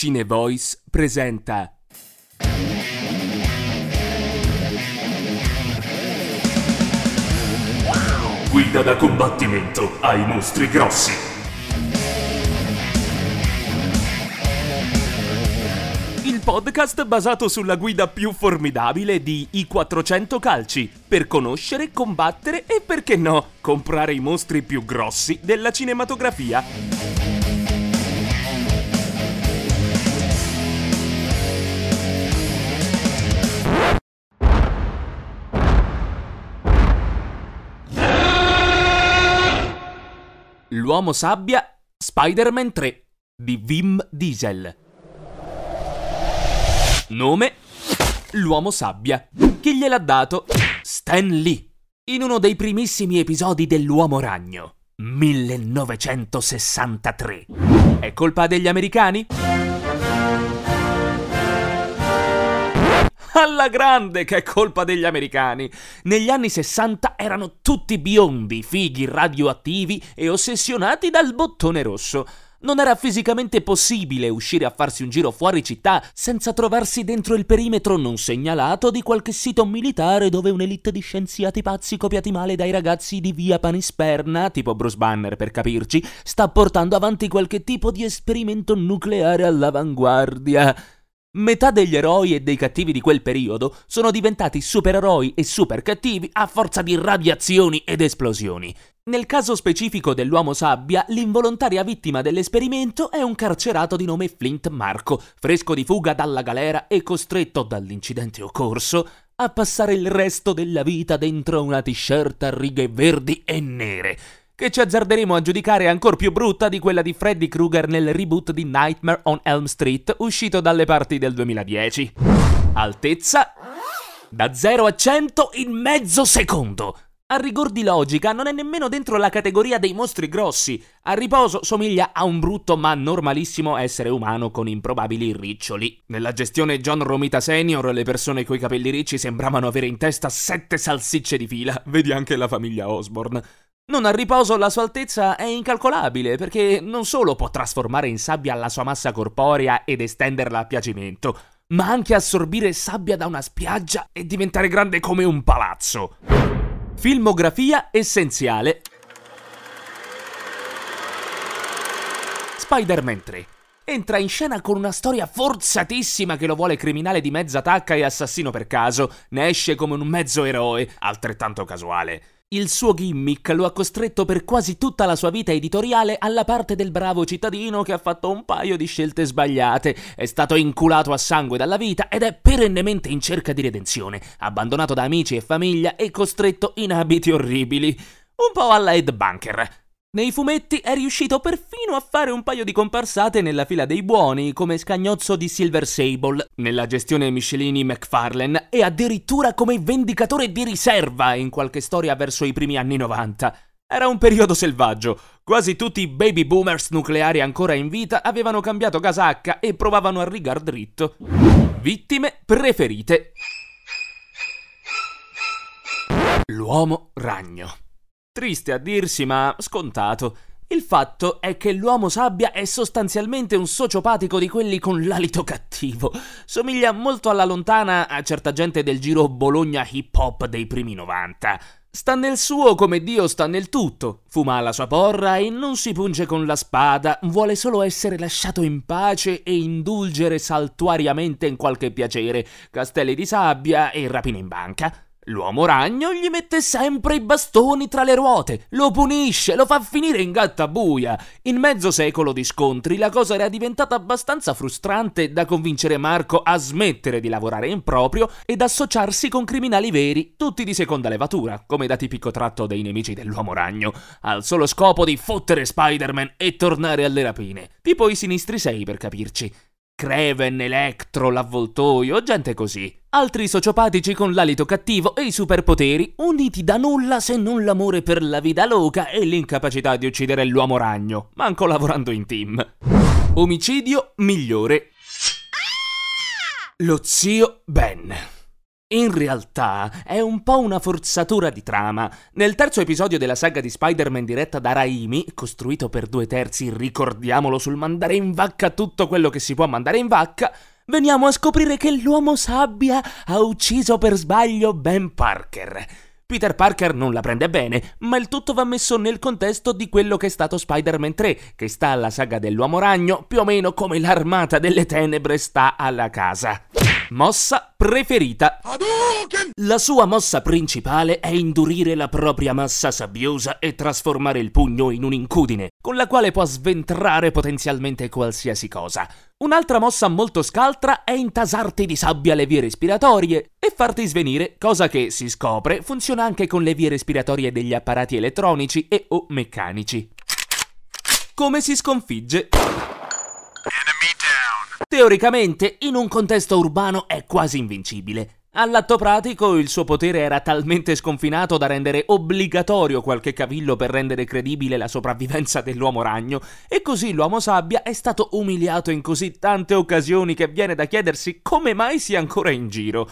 Cinevoice presenta. Guida da combattimento ai mostri grossi. il podcast basato sulla guida più formidabile di I 400 calci, per conoscere, combattere e perché no, comprare i mostri più grossi della cinematografia. L'uomo sabbia Spider-Man 3 di Wim Diesel. Nome? L'uomo sabbia. Chi gliel'ha dato? Stan Lee. In uno dei primissimi episodi dell'Uomo Ragno. 1963. È colpa degli americani? Alla grande che è colpa degli americani! Negli anni 60 erano tutti biondi, fighi, radioattivi e ossessionati dal bottone rosso. Non era fisicamente possibile uscire a farsi un giro fuori città senza trovarsi dentro il perimetro non segnalato di qualche sito militare dove un'elite di scienziati pazzi copiati male dai ragazzi di via Panisperna, tipo Bruce Banner per capirci, sta portando avanti qualche tipo di esperimento nucleare all'avanguardia. Metà degli eroi e dei cattivi di quel periodo sono diventati supereroi e super cattivi a forza di radiazioni ed esplosioni. Nel caso specifico dell'uomo sabbia, l'involontaria vittima dell'esperimento è un carcerato di nome Flint Marco, fresco di fuga dalla galera e costretto dall'incidente occorso a passare il resto della vita dentro una t-shirt a righe verdi e nere, che ci azzarderemo a giudicare ancora più brutta di quella di Freddy Krueger nel reboot di Nightmare on Elm Street uscito dalle parti del 2010. Altezza da 0 a 100 in mezzo secondo. A rigor di logica non è nemmeno dentro la categoria dei mostri grossi. A riposo somiglia a un brutto ma normalissimo essere umano con improbabili riccioli. Nella gestione John Romita Senior le persone coi capelli ricci sembravano avere in testa sette salsicce di fila. Vedi anche la famiglia Osborne. Non a riposo la sua altezza è incalcolabile perché non solo può trasformare in sabbia la sua massa corporea ed estenderla a piacimento, ma anche assorbire sabbia da una spiaggia e diventare grande come un palazzo. Filmografia essenziale. Spider-Man 3. Entra in scena con una storia forzatissima che lo vuole criminale di mezza tacca e assassino per caso, ne esce come un mezzo eroe, altrettanto casuale. Il suo gimmick lo ha costretto per quasi tutta la sua vita editoriale alla parte del bravo cittadino che ha fatto un paio di scelte sbagliate, è stato inculato a sangue dalla vita ed è perennemente in cerca di redenzione, abbandonato da amici e famiglia e costretto in abiti orribili. Un po' alla Ed Bunker. Nei fumetti è riuscito perfino a fare un paio di comparsate nella fila dei buoni, come scagnozzo di Silver Sable, nella gestione Michelini McFarlane e addirittura come vendicatore di riserva in qualche storia verso i primi anni 90. Era un periodo selvaggio. Quasi tutti i baby boomers nucleari ancora in vita avevano cambiato casacca e provavano a rigar dritto. Vittime preferite. L'uomo ragno. Triste a dirsi, ma scontato. Il fatto è che l'uomo sabbia è sostanzialmente un sociopatico di quelli con l'alito cattivo. Somiglia molto alla lontana a certa gente del giro Bologna hip hop dei primi 90. Sta nel suo come Dio sta nel tutto. Fuma la sua porra e non si punge con la spada, vuole solo essere lasciato in pace e indulgere saltuariamente in qualche piacere, castelli di sabbia e rapine in banca. L'uomo ragno gli mette sempre i bastoni tra le ruote, lo punisce, lo fa finire in gattabuia. In mezzo secolo di scontri la cosa era diventata abbastanza frustrante da convincere Marco a smettere di lavorare in proprio ed associarsi con criminali veri, tutti di seconda levatura, come da tipico tratto dei nemici dell'uomo ragno, al solo scopo di fottere Spider-Man e tornare alle rapine. Tipo i Sinistri 6 per capirci. Creven, Electro, l'avvoltoio, gente così. Altri sociopatici con l'alito cattivo e i superpoteri, uniti da nulla se non l'amore per la vita loca e l'incapacità di uccidere l'uomo ragno, manco lavorando in team. Omicidio migliore. Lo zio Ben. In realtà è un po' una forzatura di trama. Nel terzo episodio della saga di Spider-Man diretta da Raimi, costruito per due terzi, ricordiamolo, sul mandare in vacca tutto quello che si può mandare in vacca, veniamo a scoprire che l'uomo sabbia ha ucciso per sbaglio Ben Parker. Peter Parker non la prende bene, ma il tutto va messo nel contesto di quello che è stato Spider-Man 3, che sta alla saga dell'uomo ragno più o meno come l'armata delle tenebre sta alla casa. Mossa preferita. La sua mossa principale è indurire la propria massa sabbiosa e trasformare il pugno in un'incudine, con la quale può sventrare potenzialmente qualsiasi cosa. Un'altra mossa molto scaltra è intasarti di sabbia le vie respiratorie e farti svenire, cosa che, si scopre, funziona anche con le vie respiratorie degli apparati elettronici e o meccanici. Come si sconfigge? Teoricamente, in un contesto urbano è quasi invincibile. All'atto pratico il suo potere era talmente sconfinato da rendere obbligatorio qualche cavillo per rendere credibile la sopravvivenza dell'uomo ragno, e così l'uomo sabbia è stato umiliato in così tante occasioni che viene da chiedersi come mai sia ancora in giro.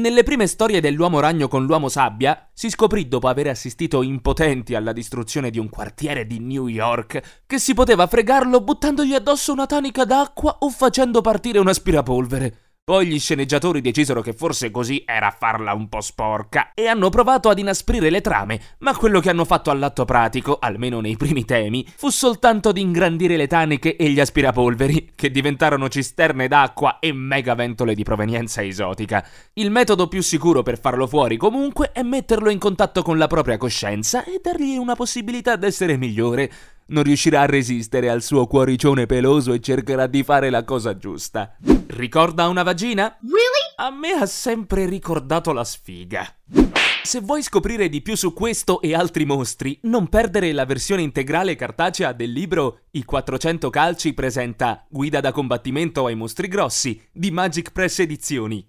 Nelle prime storie dell'uomo ragno con l'uomo sabbia, si scoprì dopo aver assistito impotenti alla distruzione di un quartiere di New York che si poteva fregarlo buttandogli addosso una tanica d'acqua o facendo partire un aspirapolvere. Poi gli sceneggiatori decisero che forse così era farla un po' sporca e hanno provato ad inasprire le trame, ma quello che hanno fatto all'atto pratico, almeno nei primi temi, fu soltanto di ingrandire le taniche e gli aspirapolveri, che diventarono cisterne d'acqua e megaventole di provenienza esotica. Il metodo più sicuro per farlo fuori comunque è metterlo in contatto con la propria coscienza e dargli una possibilità d'essere migliore non riuscirà a resistere al suo cuoricione peloso e cercherà di fare la cosa giusta. Ricorda una vagina? Really? A me ha sempre ricordato la sfiga. Se vuoi scoprire di più su questo e altri mostri, non perdere la versione integrale cartacea del libro I 400 calci presenta Guida da combattimento ai mostri grossi di Magic Press Edizioni.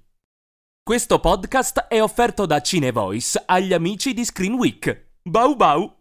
Questo podcast è offerto da Cinevoice agli amici di Screen Week. Bau bau!